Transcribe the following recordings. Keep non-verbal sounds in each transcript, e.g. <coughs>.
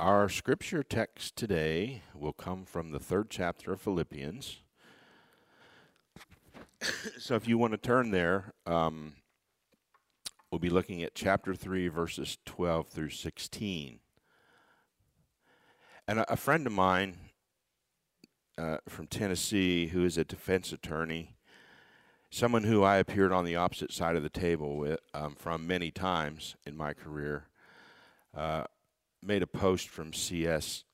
Our scripture text today will come from the third chapter of Philippians. <coughs> so if you want to turn there, um, we'll be looking at chapter 3, verses 12 through 16. And a, a friend of mine uh, from Tennessee, who is a defense attorney, someone who I appeared on the opposite side of the table with, um, from many times in my career, uh, made a post from C.S.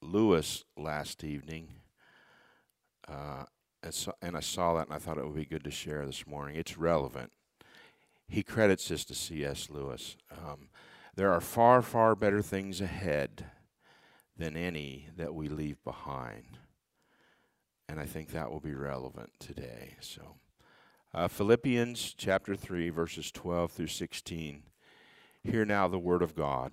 Lewis last evening. Uh, and, so, and I saw that and I thought it would be good to share this morning. It's relevant. He credits this to C.S. Lewis. Um, there are far, far better things ahead than any that we leave behind. And I think that will be relevant today. So, uh, Philippians chapter 3, verses 12 through 16. Hear now the word of God.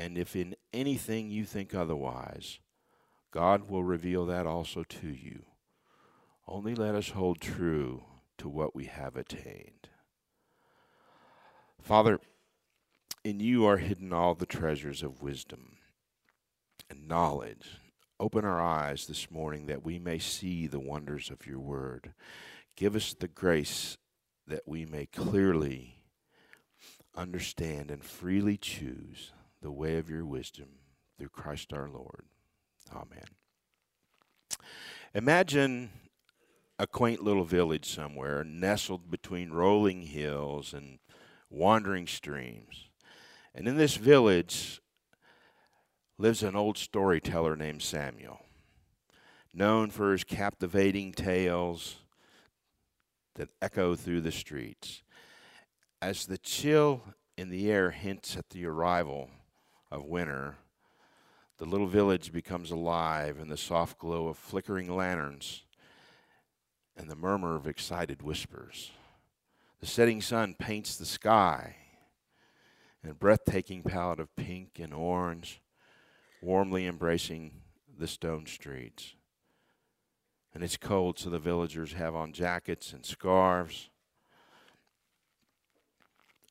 And if in anything you think otherwise, God will reveal that also to you. Only let us hold true to what we have attained. Father, in you are hidden all the treasures of wisdom and knowledge. Open our eyes this morning that we may see the wonders of your word. Give us the grace that we may clearly understand and freely choose the way of your wisdom through Christ our Lord. Amen. Imagine a quaint little village somewhere nestled between rolling hills and wandering streams. And in this village lives an old storyteller named Samuel, known for his captivating tales that echo through the streets. As the chill in the air hints at the arrival of winter, the little village becomes alive in the soft glow of flickering lanterns and the murmur of excited whispers. The setting sun paints the sky in a breathtaking palette of pink and orange, warmly embracing the stone streets. And it's cold, so the villagers have on jackets and scarves,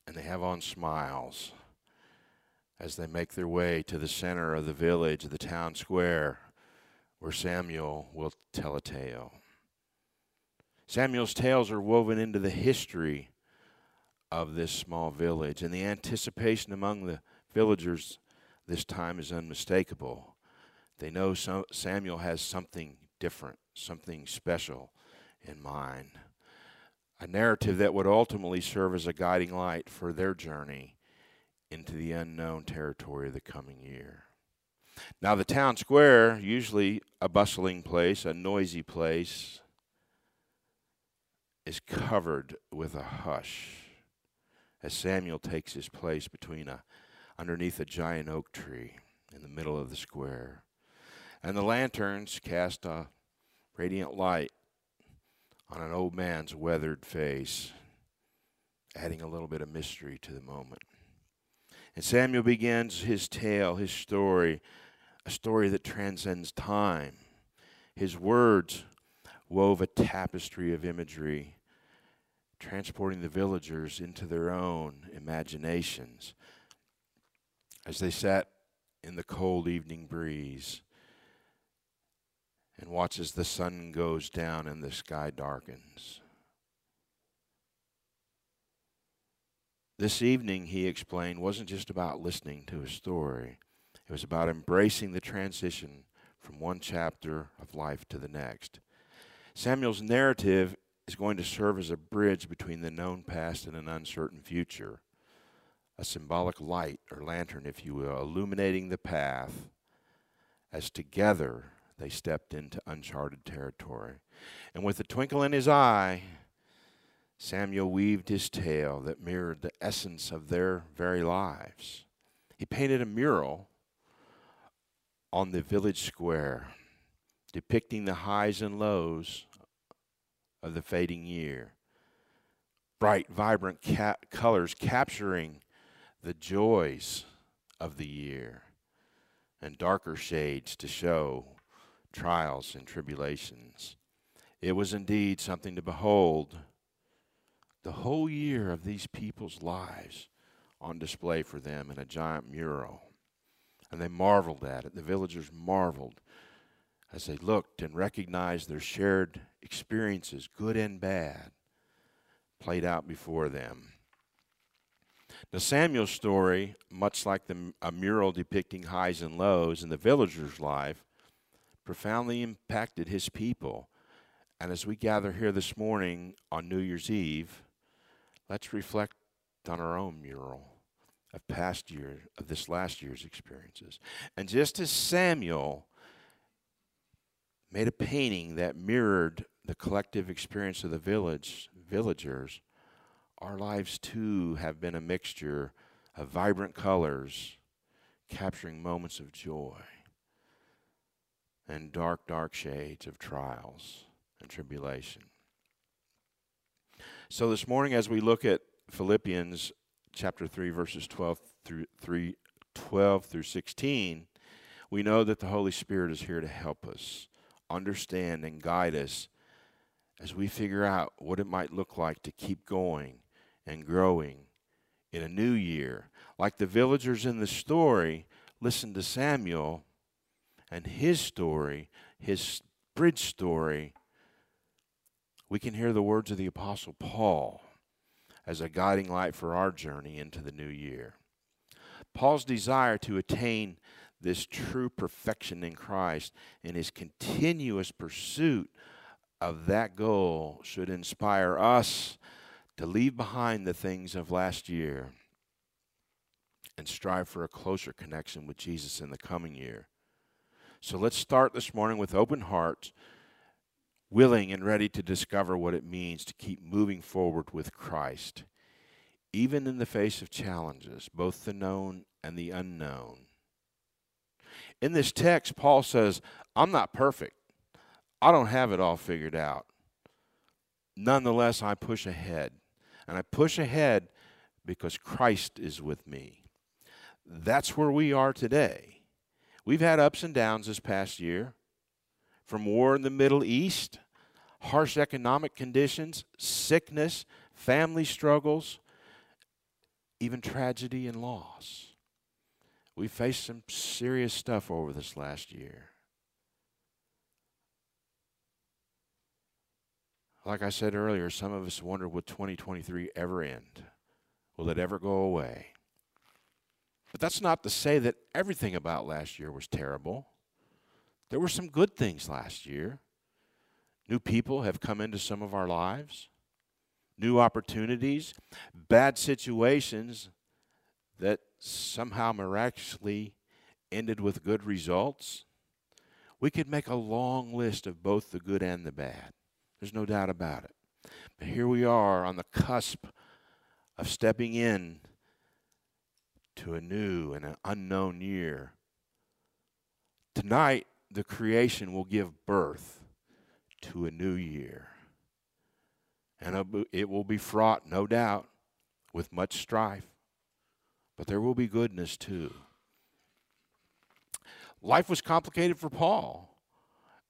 and they have on smiles as they make their way to the center of the village, the town square, where Samuel will tell a tale. Samuel's tales are woven into the history of this small village, and the anticipation among the villagers this time is unmistakable. They know Samuel has something different, something special in mind. A narrative that would ultimately serve as a guiding light for their journey into the unknown territory of the coming year. Now, the town square, usually a bustling place, a noisy place, is covered with a hush as Samuel takes his place between a underneath a giant oak tree in the middle of the square. And the lanterns cast a radiant light on an old man's weathered face, adding a little bit of mystery to the moment. And Samuel begins his tale, his story, a story that transcends time. His words wove a tapestry of imagery, transporting the villagers into their own imaginations as they sat in the cold evening breeze and watched as the sun goes down and the sky darkens. This evening, he explained, wasn't just about listening to a story, it was about embracing the transition from one chapter of life to the next. Samuel's narrative is going to serve as a bridge between the known past and an uncertain future, a symbolic light or lantern, if you will, illuminating the path as together they stepped into uncharted territory. And with a twinkle in his eye, Samuel weaved his tale that mirrored the essence of their very lives. He painted a mural on the village square depicting the highs and lows of the fading year. Bright, vibrant ca- colors capturing the joys of the year, and darker shades to show trials and tribulations. It was indeed something to behold. The whole year of these people's lives on display for them in a giant mural. And they marveled at it. The villagers marveled as they looked and recognized their shared experiences, good and bad, played out before them. Now, Samuel's story, much like the, a mural depicting highs and lows in the villager's life, profoundly impacted his people. And as we gather here this morning on New Year's Eve, let's reflect on our own mural of past year of this last year's experiences. And just as Samuel made a painting that mirrored the collective experience of the village villagers, our lives too have been a mixture of vibrant colors capturing moments of joy and dark, dark shades of trials and tribulation. So this morning, as we look at Philippians chapter 3, verses 12 through 3, 12 through 16, we know that the Holy Spirit is here to help us understand and guide us as we figure out what it might look like to keep going and growing in a new year. Like the villagers in the story, listen to Samuel and his story, his bridge story. We can hear the words of the Apostle Paul as a guiding light for our journey into the new year. Paul's desire to attain this true perfection in Christ and his continuous pursuit of that goal should inspire us to leave behind the things of last year and strive for a closer connection with Jesus in the coming year. So let's start this morning with open hearts, willing and ready to discover what it means to keep moving forward with Christ, even in the face of challenges, both the known and the unknown. In this text, Paul says, I'm not perfect. I don't have it all figured out. Nonetheless, I push ahead. And I push ahead because Christ is with me. That's where we are today. We've had ups and downs this past year from war in the Middle East, harsh economic conditions, sickness, family struggles, even tragedy and loss. We faced some serious stuff over this last year. Like I said earlier, some of us wonder will 2023 ever end? Will it ever go away? But that's not to say that everything about last year was terrible. There were some good things last year. New people have come into some of our lives, new opportunities, bad situations that somehow miraculously ended with good results. We could make a long list of both the good and the bad. There's no doubt about it. But here we are on the cusp of stepping in to a new and an unknown year. Tonight, the creation will give birth to a new year. And it will be fraught, no doubt, with much strife, but there will be goodness too. Life was complicated for Paul.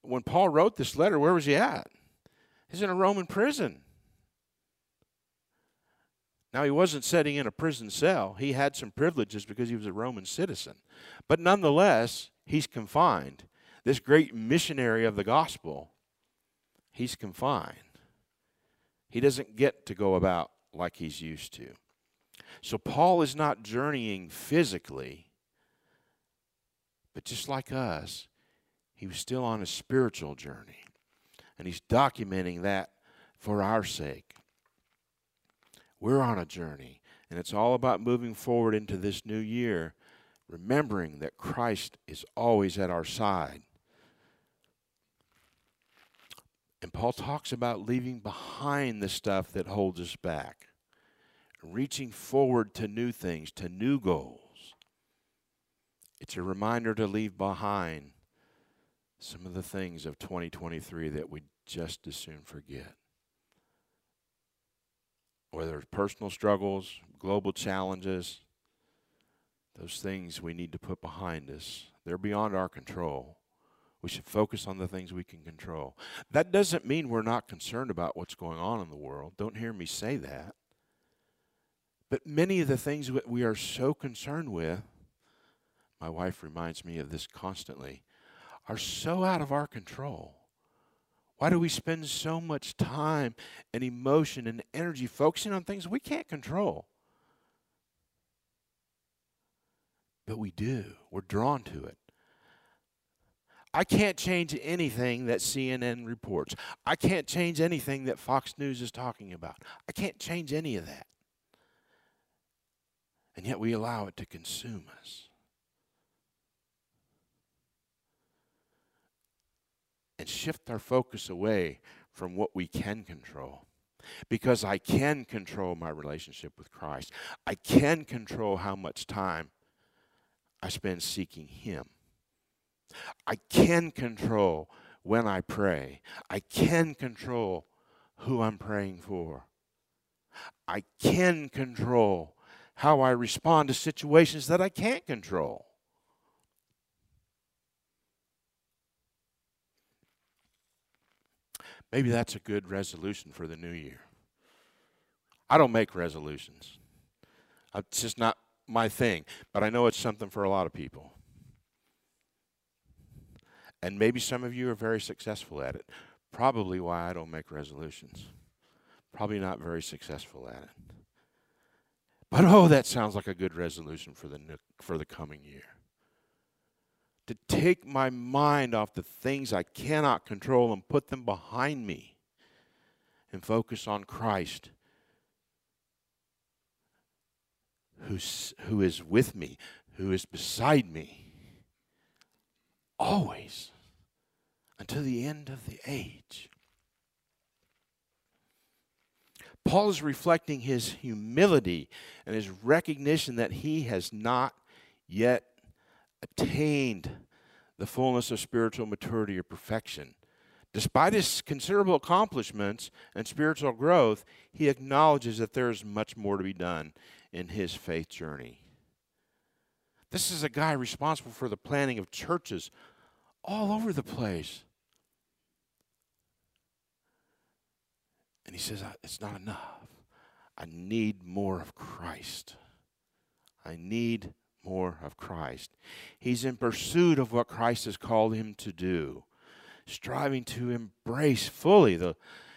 When Paul wrote this letter, where was he at? He's in a Roman prison. Now, he wasn't sitting in a prison cell. He had some privileges because he was a Roman citizen. But nonetheless, he's confined. This great missionary of the gospel, he's confined. He doesn't get to go about like he's used to. So, Paul is not journeying physically, but just like us, he was still on a spiritual journey and he's documenting that for our sake. We're on a journey, and it's all about moving forward into this new year, remembering that Christ is always at our side. And Paul talks about leaving behind the stuff that holds us back, reaching forward to new things, to new goals. It's a reminder to leave behind some of the things of 2023 that we just as soon forget. Whether it's personal struggles, global challenges, those things we need to put behind us. They're beyond our control. We should focus on the things we can control. That doesn't mean we're not concerned about what's going on in the world. Don't hear me say that. But many of the things that we are so concerned with, my wife reminds me of this constantly, are so out of our control. Why do we spend so much time and emotion and energy focusing on things we can't control? But we do. We're drawn to it. I can't change anything that CNN reports. I can't change anything that Fox News is talking about. I can't change any of that. And yet we allow it to consume us. And shift our focus away from what we can control. Because I can control my relationship with Christ. I can control how much time I spend seeking Him. I can control when I pray. I can control who I'm praying for. I can control how I respond to situations that I can't control. Maybe that's a good resolution for the new year. I don't make resolutions. It's just not my thing, but I know it's something for a lot of people. And maybe some of you are very successful at it. Probably why I don't make resolutions. Probably not very successful at it. But oh, that sounds like a good resolution for the for the coming year. To take my mind off the things I cannot control and put them behind me and focus on Christ who's, who is with me, who is beside me always until the end of the age. Paul is reflecting his humility and his recognition that he has not yet attained the fullness of spiritual maturity or perfection. Despite his considerable accomplishments and spiritual growth, he acknowledges that there is much more to be done in his faith journey. This is a guy responsible for the planning of churches all over the place. And he says, It's not enough. I need more of Christ. I need more of Christ. He's in pursuit of what Christ has called him to do, striving to embrace fully the,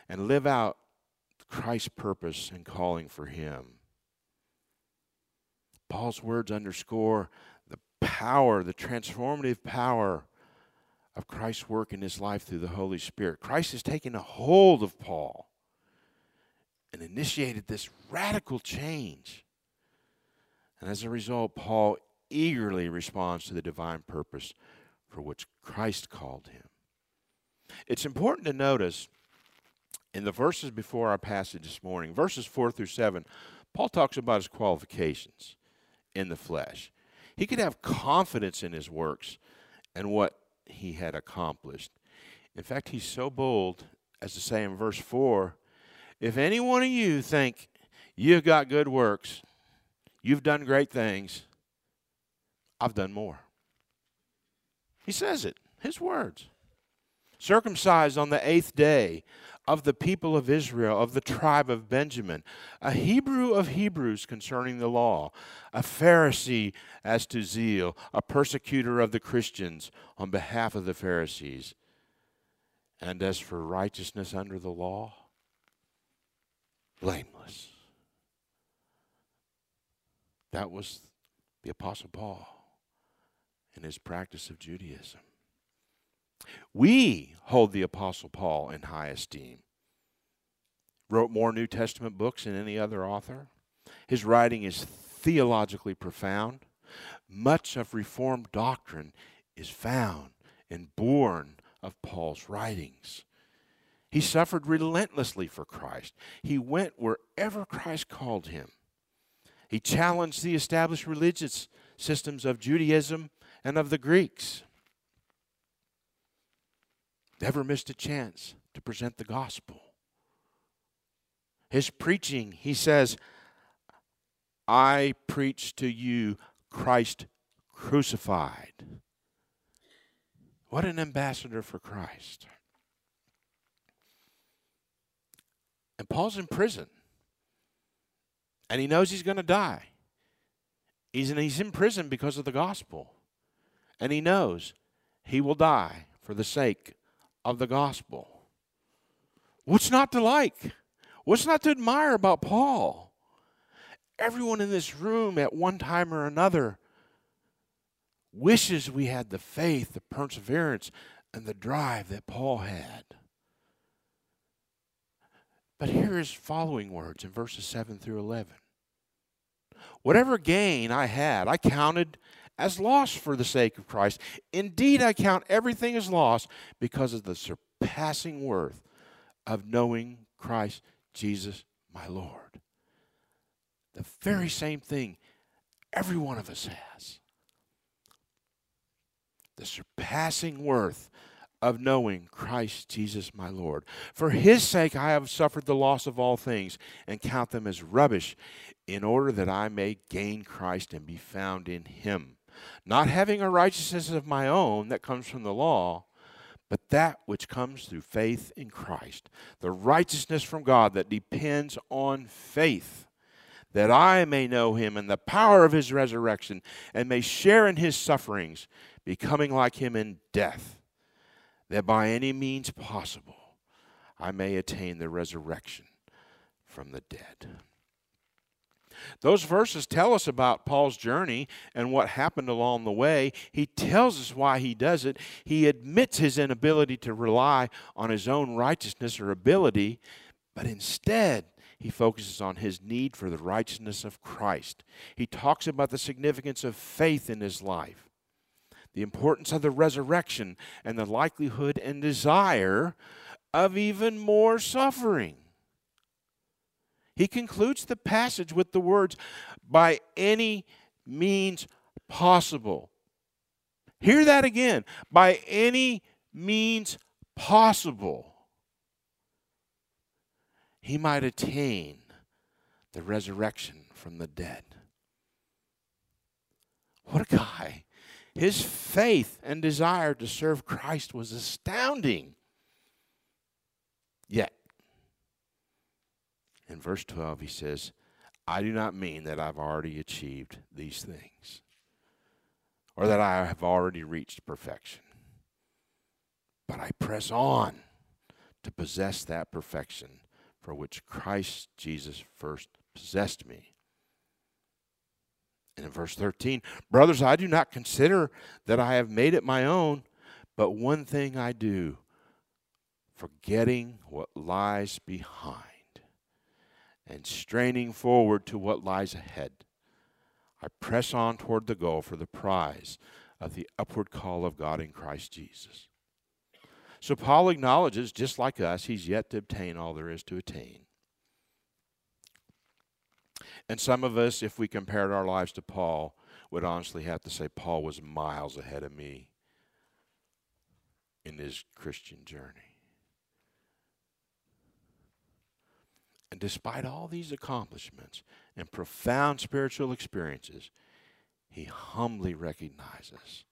and live out Christ's purpose and calling for him. Paul's words underscore the power, the transformative power of Christ's work in his life through the Holy Spirit. Christ has taken a hold of Paul and initiated this radical change. And as a result, Paul eagerly responds to the divine purpose for which Christ called him. It's important to notice in the verses before our passage this morning, verses 4 through 7, Paul talks about his qualifications in the flesh. He could have confidence in his works and what he had accomplished. In fact, he's so bold as to say in verse 4 if any one of you think you've got good works, you've done great things, I've done more. He says it, his words. Circumcised on the eighth day, of the people of Israel, of the tribe of Benjamin, a Hebrew of Hebrews concerning the law, a Pharisee as to zeal, a persecutor of the Christians on behalf of the Pharisees. And as for righteousness under the law, blameless. That was the Apostle Paul in his practice of Judaism. We hold the Apostle Paul in high esteem. Wrote more New Testament books than any other author. His writing is theologically profound. Much of Reformed doctrine is found and born of Paul's writings. He suffered relentlessly for Christ. He went wherever Christ called him. He challenged the established religious systems of Judaism and of the Greeks. Never missed a chance to present the gospel. His preaching, he says, I preach to you Christ crucified. What an ambassador for Christ. And Paul's in prison. And he knows he's going to die. He's in, he's in prison because of the gospel. And he knows he will die for the sake of the gospel. What's not to like? What's not to admire about Paul? Everyone in this room at one time or another wishes we had the faith, the perseverance, and the drive that Paul had. But here is following words in verses 7 through 11. Whatever gain I had, I counted as loss for the sake of Christ. Indeed, I count everything as loss because of the surpassing worth of knowing Christ Jesus my Lord. The very same thing every one of us has. The surpassing worth of knowing Christ Jesus my Lord. For his sake I have suffered the loss of all things and count them as rubbish in order that I may gain Christ and be found in him, not having a righteousness of my own that comes from the law, but that which comes through faith in Christ, the righteousness from God that depends on faith, that I may know him and the power of his resurrection and may share in his sufferings, becoming like him in death that by any means possible I may attain the resurrection from the dead. Those verses tell us about Paul's journey and what happened along the way. He tells us why he does it. He admits his inability to rely on his own righteousness or ability, but instead, he focuses on his need for the righteousness of Christ. He talks about the significance of faith in his life the importance of the resurrection, and the likelihood and desire of even more suffering. He concludes the passage with the words, by any means possible. Hear that again. By any means possible, he might attain the resurrection from the dead. What a guy. His faith and desire to serve Christ was astounding. Yet, in verse 12, he says, I do not mean that I've already achieved these things or that I have already reached perfection, but I press on to possess that perfection for which Christ Jesus first possessed me. And in verse 13, brothers, I do not consider that I have made it my own, but one thing I do, forgetting what lies behind and straining forward to what lies ahead. I press on toward the goal for the prize of the upward call of God in Christ Jesus. So Paul acknowledges, just like us, he's yet to obtain all there is to attain. And some of us, if we compared our lives to Paul, would honestly have to say Paul was miles ahead of me in his Christian journey. And despite all these accomplishments and profound spiritual experiences, he humbly recognizes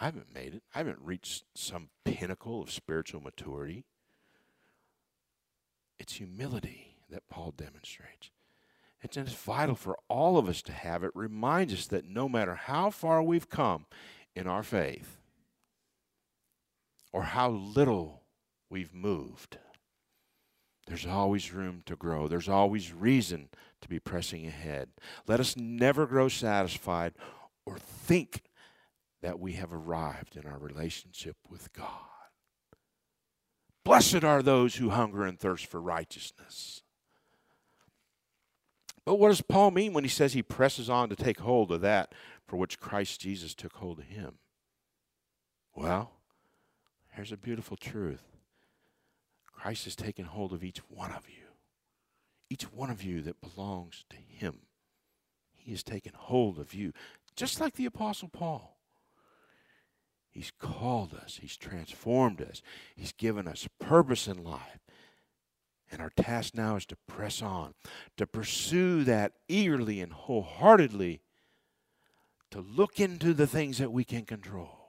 I haven't made it. I haven't reached some pinnacle of spiritual maturity. It's humility that Paul demonstrates. It's, it's vital for all of us to have. It reminds us that no matter how far we've come in our faith or how little we've moved, there's always room to grow. There's always reason to be pressing ahead. Let us never grow satisfied or think that we have arrived in our relationship with God. Blessed are those who hunger and thirst for righteousness, but what does Paul mean when he says he presses on to take hold of that for which Christ Jesus took hold of him? Well, here's a beautiful truth Christ has taken hold of each one of you, each one of you that belongs to him. He has taken hold of you just like the Apostle Paul. He's called us, He's transformed us, He's given us purpose in life. And our task now is to press on, to pursue that eagerly and wholeheartedly, to look into the things that we can control.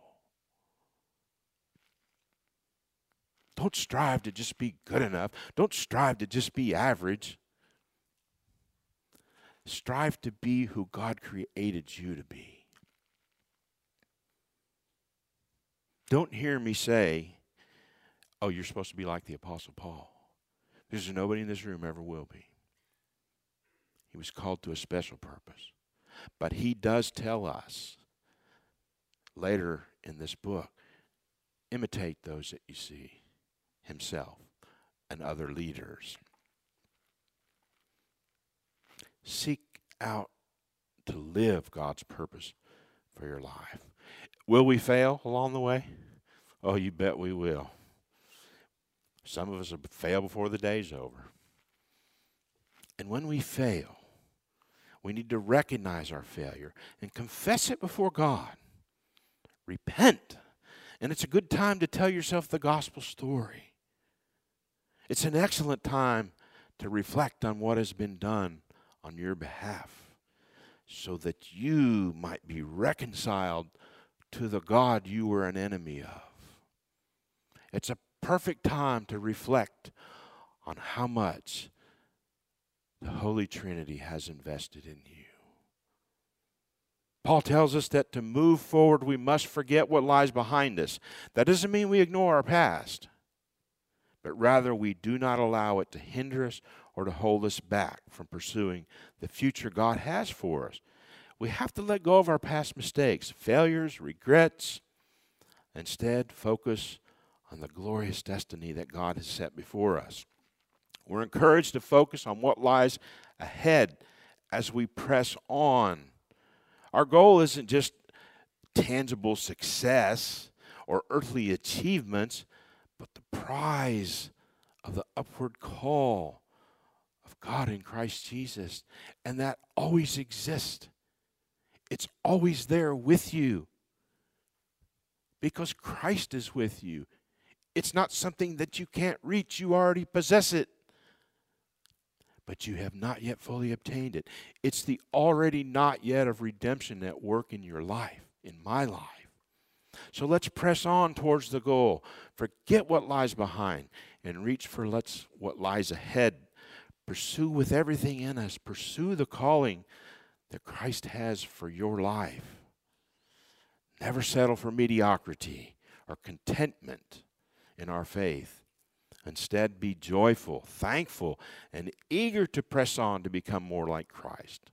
Don't strive to just be good enough. Don't strive to just be average. Strive to be who God created you to be. Don't hear me say, oh, you're supposed to be like the Apostle Paul. Because nobody in this room ever will be. He was called to a special purpose. But he does tell us later in this book imitate those that you see himself and other leaders. Seek out to live God's purpose for your life. Will we fail along the way? Oh, you bet we will. Some of us will fail before the day's over. And when we fail, we need to recognize our failure and confess it before God. Repent. And it's a good time to tell yourself the gospel story. It's an excellent time to reflect on what has been done on your behalf so that you might be reconciled to the God you were an enemy of. It's a perfect time to reflect on how much the Holy Trinity has invested in you. Paul tells us that to move forward, we must forget what lies behind us. That doesn't mean we ignore our past but rather we do not allow it to hinder us or to hold us back from pursuing the future God has for us. We have to let go of our past mistakes, failures, regrets, instead focus on the glorious destiny that God has set before us. We're encouraged to focus on what lies ahead as we press on. Our goal isn't just tangible success or earthly achievements, but the prize of the upward call of God in Christ Jesus. And that always exists, it's always there with you because Christ is with you. It's not something that you can't reach, you already possess it. But you have not yet fully obtained it. It's the already not yet of redemption at work in your life, in my life. So let's press on towards the goal. Forget what lies behind and reach for let's what lies ahead. Pursue with everything in us. Pursue the calling that Christ has for your life. Never settle for mediocrity or contentment in our faith. Instead, be joyful, thankful, and eager to press on to become more like Christ.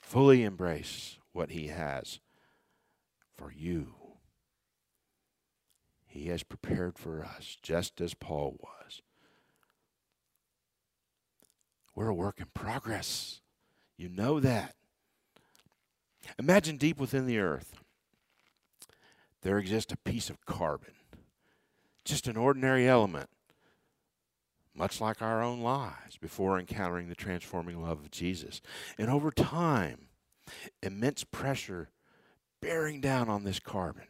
Fully embrace what He has for you. He has prepared for us, just as Paul was. We're a work in progress. You know that. Imagine deep within the earth, there exists a piece of carbon, just an ordinary element, much like our own lives before encountering the transforming love of Jesus. And over time, immense pressure bearing down on this carbon,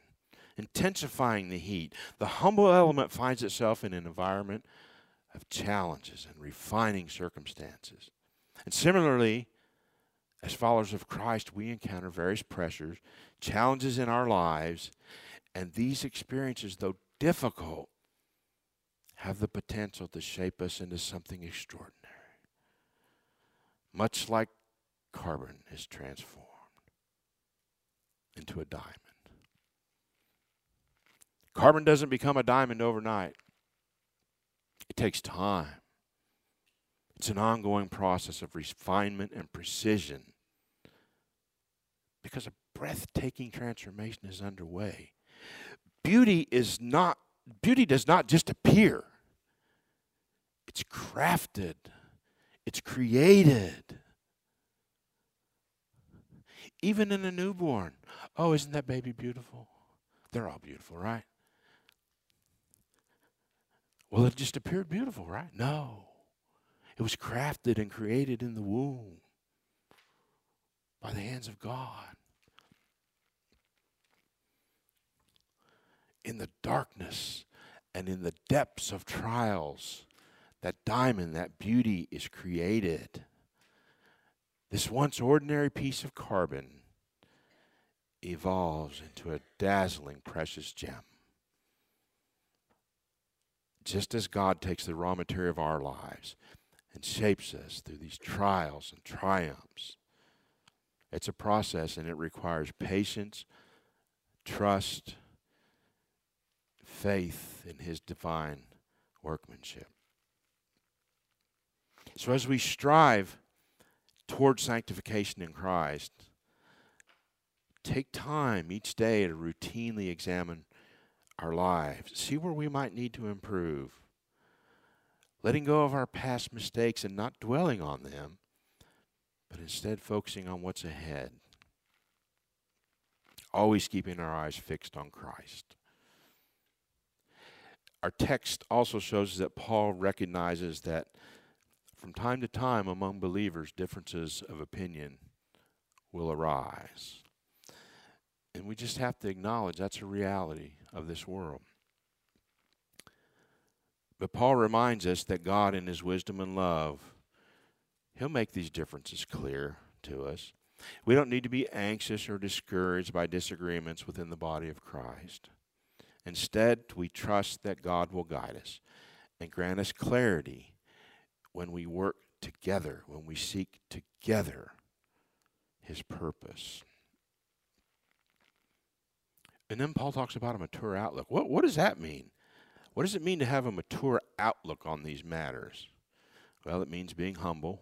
intensifying the heat. The humble element finds itself in an environment of challenges and refining circumstances. And similarly, as followers of Christ, we encounter various pressures, challenges in our lives, and these experiences, though difficult, have the potential to shape us into something extraordinary. Much like carbon is transformed into a diamond. Carbon doesn't become a diamond overnight, it takes time. It's an ongoing process of refinement and precision because a breathtaking transformation is underway. Beauty is not beauty does not just appear. It's crafted. It's created even in a newborn. Oh, isn't that baby beautiful? They're all beautiful, right? Well, it just appeared beautiful, right? No. It was crafted and created in the womb. by the hands of God. In the darkness and in the depths of trials, that diamond, that beauty is created. This once ordinary piece of carbon evolves into a dazzling precious gem. Just as God takes the raw material of our lives and shapes us through these trials and triumphs, it's a process and it requires patience, trust, faith in His divine workmanship. So as we strive towards sanctification in Christ, take time each day to routinely examine our lives, see where we might need to improve. Letting go of our past mistakes and not dwelling on them, but instead focusing on what's ahead. Always keeping our eyes fixed on Christ. Our text also shows that Paul recognizes that from time to time among believers, differences of opinion will arise. And we just have to acknowledge that's a reality of this world. But Paul reminds us that God, in his wisdom and love, he'll make these differences clear to us. We don't need to be anxious or discouraged by disagreements within the body of Christ. Instead, we trust that God will guide us and grant us clarity when we work together, when we seek together his purpose. And then Paul talks about a mature outlook. What, what does that mean? What does it mean to have a mature outlook on these matters? Well, it means being humble,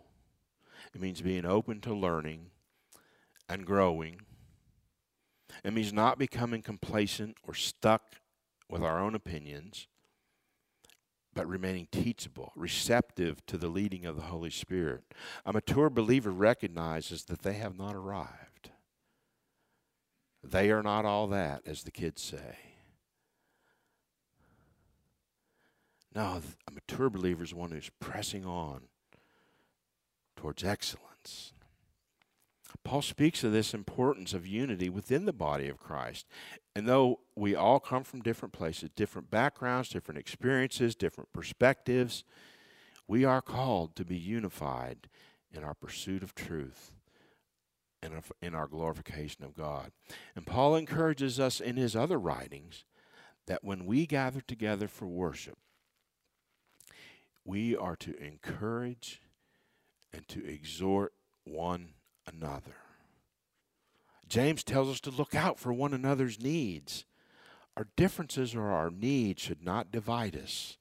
it means being open to learning and growing. It means not becoming complacent or stuck with our own opinions but remaining teachable, receptive to the leading of the Holy Spirit. A mature believer recognizes that they have not arrived. They are not all that, as the kids say. No, a mature believer is one who's pressing on towards excellence. Paul speaks of this importance of unity within the body of Christ. And though we all come from different places, different backgrounds, different experiences, different perspectives, we are called to be unified in our pursuit of truth and in our glorification of God. And Paul encourages us in his other writings that when we gather together for worship, we are to encourage and to exhort one another. James tells us to look out for one another's needs. Our differences or our needs should not divide us,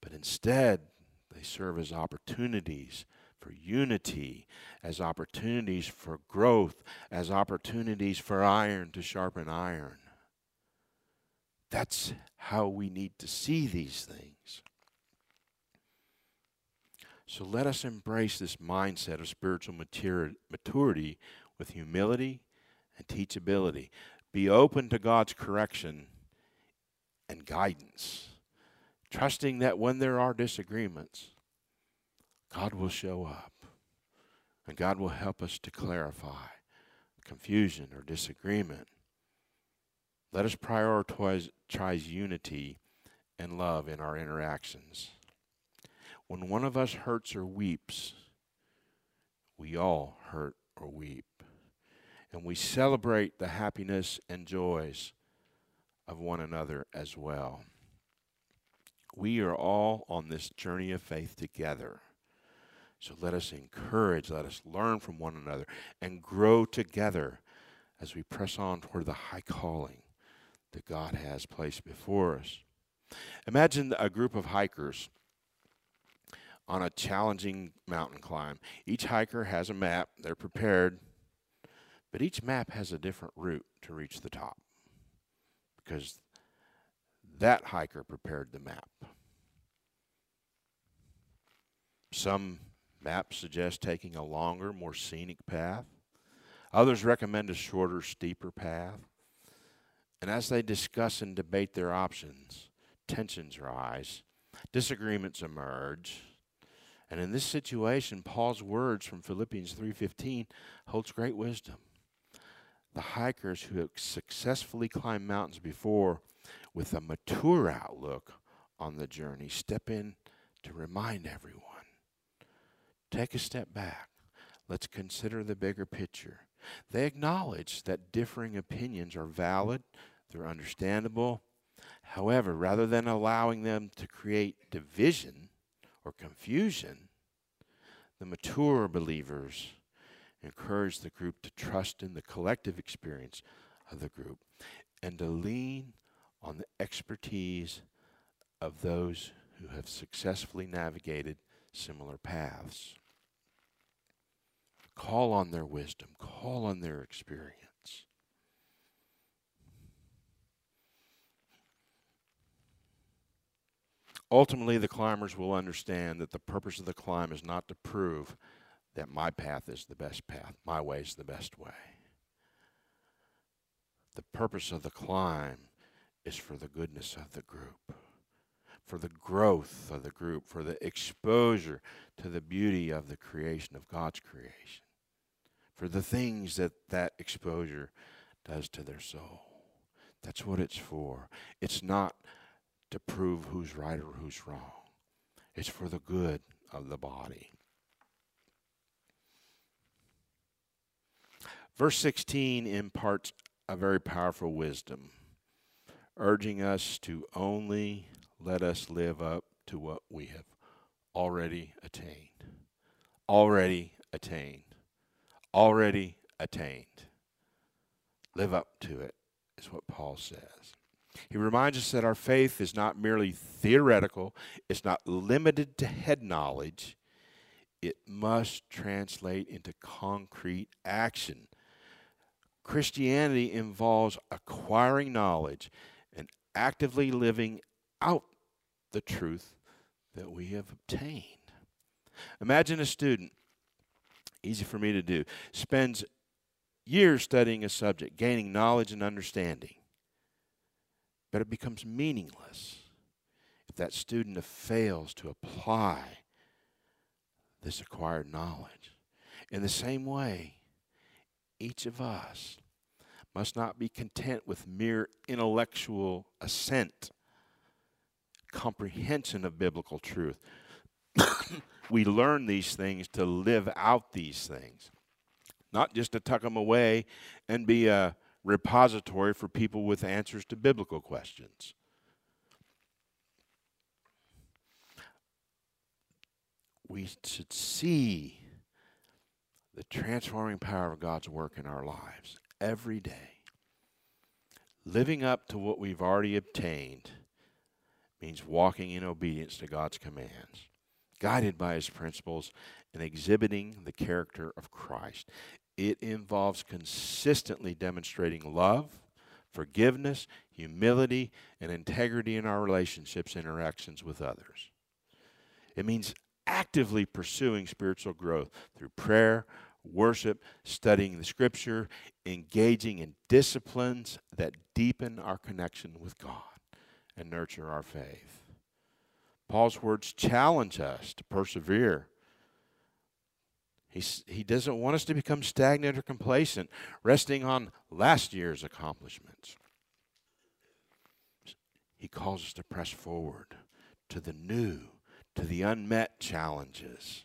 but instead they serve as opportunities for unity, as opportunities for growth, as opportunities for iron to sharpen iron. That's how we need to see these things. So let us embrace this mindset of spiritual maturity with humility and teachability. Be open to God's correction and guidance, trusting that when there are disagreements, God will show up and God will help us to clarify confusion or disagreement. Let us prioritize unity and love in our interactions. When one of us hurts or weeps, we all hurt or weep. And we celebrate the happiness and joys of one another as well. We are all on this journey of faith together. So let us encourage, let us learn from one another, and grow together as we press on toward the high calling that God has placed before us. Imagine a group of hikers on a challenging mountain climb. Each hiker has a map, they're prepared, but each map has a different route to reach the top because that hiker prepared the map. Some maps suggest taking a longer, more scenic path. Others recommend a shorter, steeper path. And as they discuss and debate their options, tensions rise, disagreements emerge, And in this situation, Paul's words from Philippians 3:15 holds great wisdom. The hikers who have successfully climbed mountains before with a mature outlook on the journey step in to remind everyone. Take a step back. Let's consider the bigger picture. They acknowledge that differing opinions are valid, they're understandable. However, rather than allowing them to create division or confusion, the mature believers encourage the group to trust in the collective experience of the group and to lean on the expertise of those who have successfully navigated similar paths. Call on their wisdom, call on their experience. Ultimately, the climbers will understand that the purpose of the climb is not to prove that my path is the best path, my way is the best way. The purpose of the climb is for the goodness of the group, for the growth of the group, for the exposure to the beauty of the creation of God's creation, for the things that that exposure does to their soul. That's what it's for. It's not to prove who's right or who's wrong. It's for the good of the body. Verse 16 imparts a very powerful wisdom, urging us to only let us live up to what we have already attained. Already attained. Already attained. Live up to it, is what Paul says. He reminds us that our faith is not merely theoretical, it's not limited to head knowledge. It must translate into concrete action. Christianity involves acquiring knowledge and actively living out the truth that we have obtained. Imagine a student, easy for me to do, spends years studying a subject, gaining knowledge and understanding but it becomes meaningless if that student fails to apply this acquired knowledge. In the same way, each of us must not be content with mere intellectual assent, comprehension of biblical truth. <coughs> we learn these things to live out these things, not just to tuck them away and be a repository for people with answers to biblical questions. We should see the transforming power of God's work in our lives every day. Living up to what we've already obtained means walking in obedience to God's commands, guided by His principles, and exhibiting the character of Christ. It involves consistently demonstrating love, forgiveness, humility, and integrity in our relationships, interactions with others. It means actively pursuing spiritual growth through prayer, worship, studying the scripture, engaging in disciplines that deepen our connection with God and nurture our faith. Paul's words challenge us to persevere He's, he doesn't want us to become stagnant or complacent, resting on last year's accomplishments. He calls us to press forward to the new, to the unmet challenges,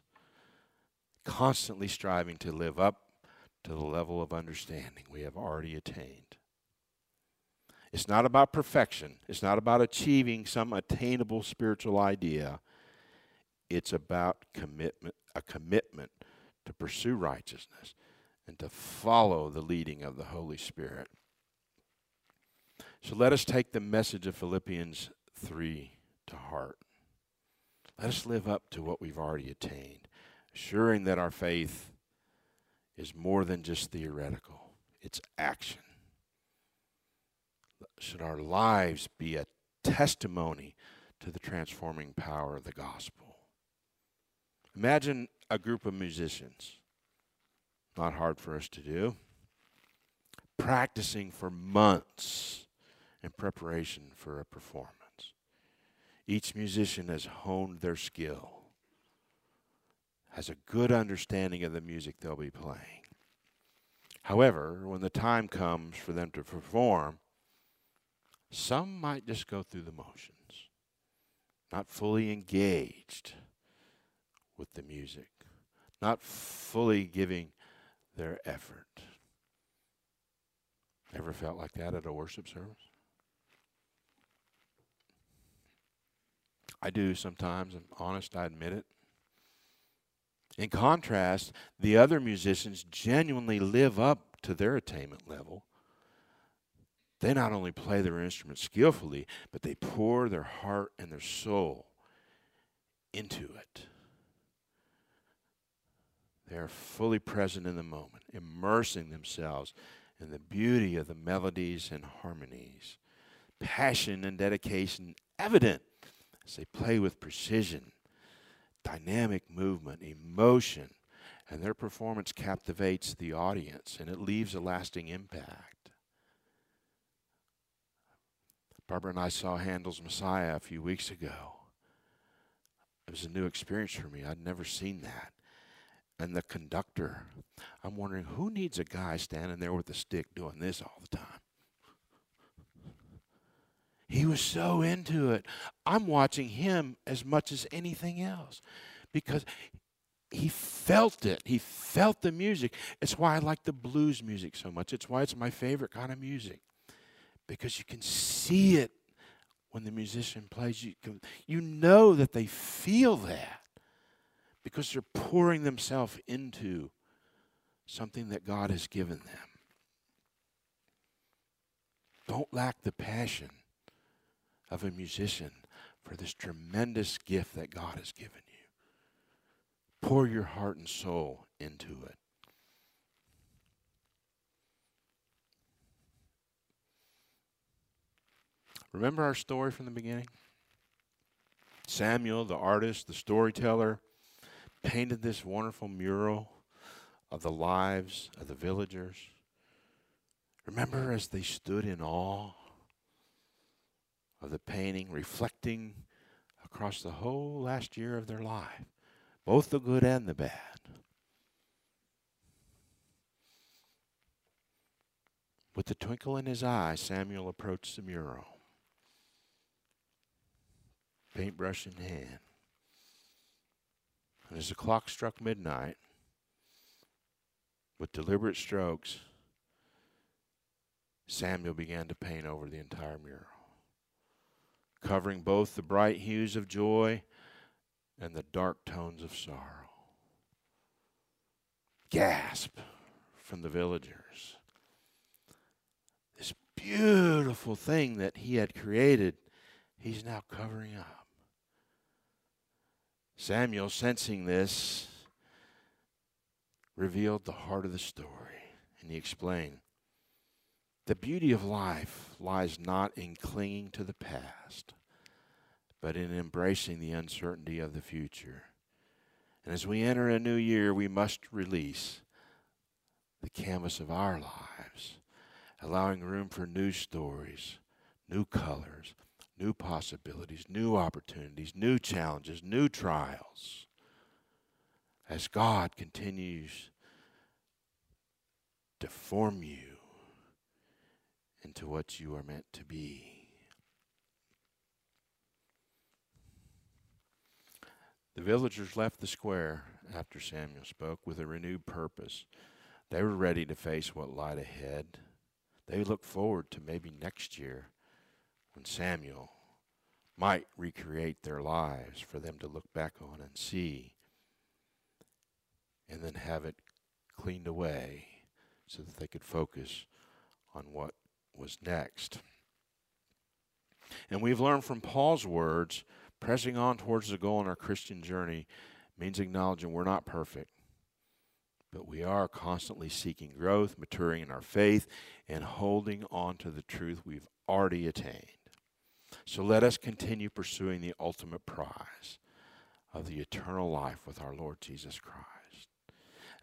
constantly striving to live up to the level of understanding we have already attained. It's not about perfection. It's not about achieving some attainable spiritual idea. It's about commitment, a commitment to pursue righteousness and to follow the leading of the Holy Spirit. So let us take the message of Philippians 3 to heart. Let us live up to what we've already attained, assuring that our faith is more than just theoretical, it's action. Should our lives be a testimony to the transforming power of the gospel? Imagine a group of musicians. Not hard for us to do. Practicing for months in preparation for a performance. Each musician has honed their skill. has a good understanding of the music they'll be playing. However, when the time comes for them to perform, some might just go through the motions, not fully engaged with the music, not fully giving their effort. Ever felt like that at a worship service? I do sometimes. I'm honest, I admit it. In contrast, the other musicians genuinely live up to their attainment level. They not only play their instrument skillfully, but they pour their heart and their soul into it. They are fully present in the moment, immersing themselves in the beauty of the melodies and harmonies. Passion and dedication evident as they play with precision, dynamic movement, emotion, and their performance captivates the audience and it leaves a lasting impact. Barbara and I saw Handel's Messiah a few weeks ago. It was a new experience for me. I'd never seen that. And the conductor, I'm wondering who needs a guy standing there with a stick doing this all the time? He was so into it. I'm watching him as much as anything else because he felt it. He felt the music. It's why I like the blues music so much. It's why it's my favorite kind of music because you can see it when the musician plays. You, can, you know that they feel that because they're pouring themselves into something that God has given them. Don't lack the passion of a musician for this tremendous gift that God has given you. Pour your heart and soul into it. Remember our story from the beginning? Samuel, the artist, the storyteller, painted this wonderful mural of the lives of the villagers. Remember as they stood in awe of the painting, reflecting across the whole last year of their life, both the good and the bad. With a twinkle in his eye, Samuel approached the mural, paintbrush in hand. And as the clock struck midnight, with deliberate strokes, Samuel began to paint over the entire mural covering both the bright hues of joy and the dark tones of sorrow. Gasp from the villagers. This beautiful thing that he had created, he's now covering up. Samuel, sensing this, revealed the heart of the story, and he explained the beauty of life lies not in clinging to the past, but in embracing the uncertainty of the future. And as we enter a new year, we must release the canvas of our lives, allowing room for new stories, new colors, new possibilities, new opportunities, new challenges, new trials. As God continues to form you into what you are meant to be. The villagers left the square after Samuel spoke with a renewed purpose. They were ready to face what lied ahead. They looked forward to maybe next year when Samuel might recreate their lives for them to look back on and see and then have it cleaned away so that they could focus on what was next. And we've learned from Paul's words pressing on towards the goal in our Christian journey means acknowledging we're not perfect, but we are constantly seeking growth, maturing in our faith, and holding on to the truth we've already attained. So let us continue pursuing the ultimate prize of the eternal life with our Lord Jesus Christ.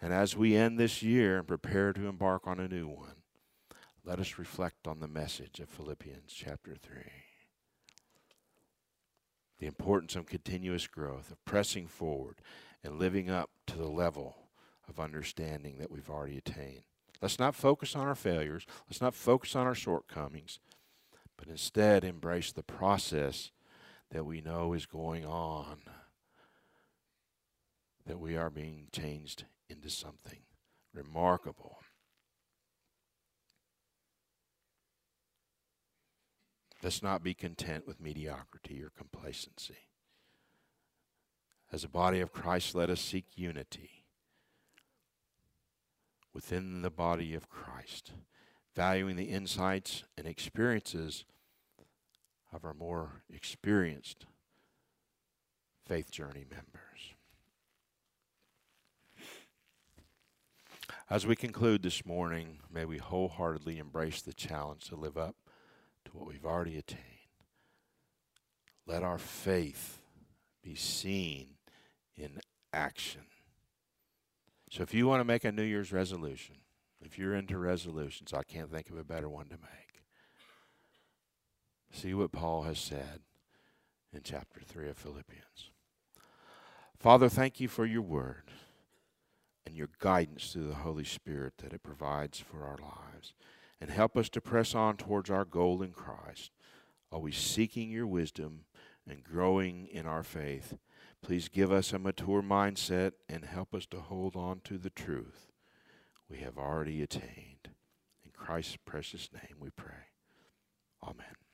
And as we end this year and prepare to embark on a new one, let us reflect on the message of Philippians chapter 3. The importance of continuous growth, of pressing forward, and living up to the level of understanding that we've already attained. Let's not focus on our failures. Let's not focus on our shortcomings, but instead embrace the process that we know is going on, that we are being changed into something remarkable. Let's not be content with mediocrity or complacency. As a body of Christ, let us seek unity within the body of Christ, valuing the insights and experiences of our more experienced faith journey members. As we conclude this morning, may we wholeheartedly embrace the challenge to live up to what we've already attained. Let our faith be seen in action. So if you want to make a New Year's resolution, if you're into resolutions, I can't think of a better one to make. See what Paul has said in chapter 3 of Philippians. Father, thank you for your word and your guidance through the Holy Spirit that it provides for our lives. And help us to press on towards our goal in Christ, always seeking your wisdom and growing in our faith Please give us a mature mindset and help us to hold on to the truth we have already attained. In Christ's precious name we pray. Amen.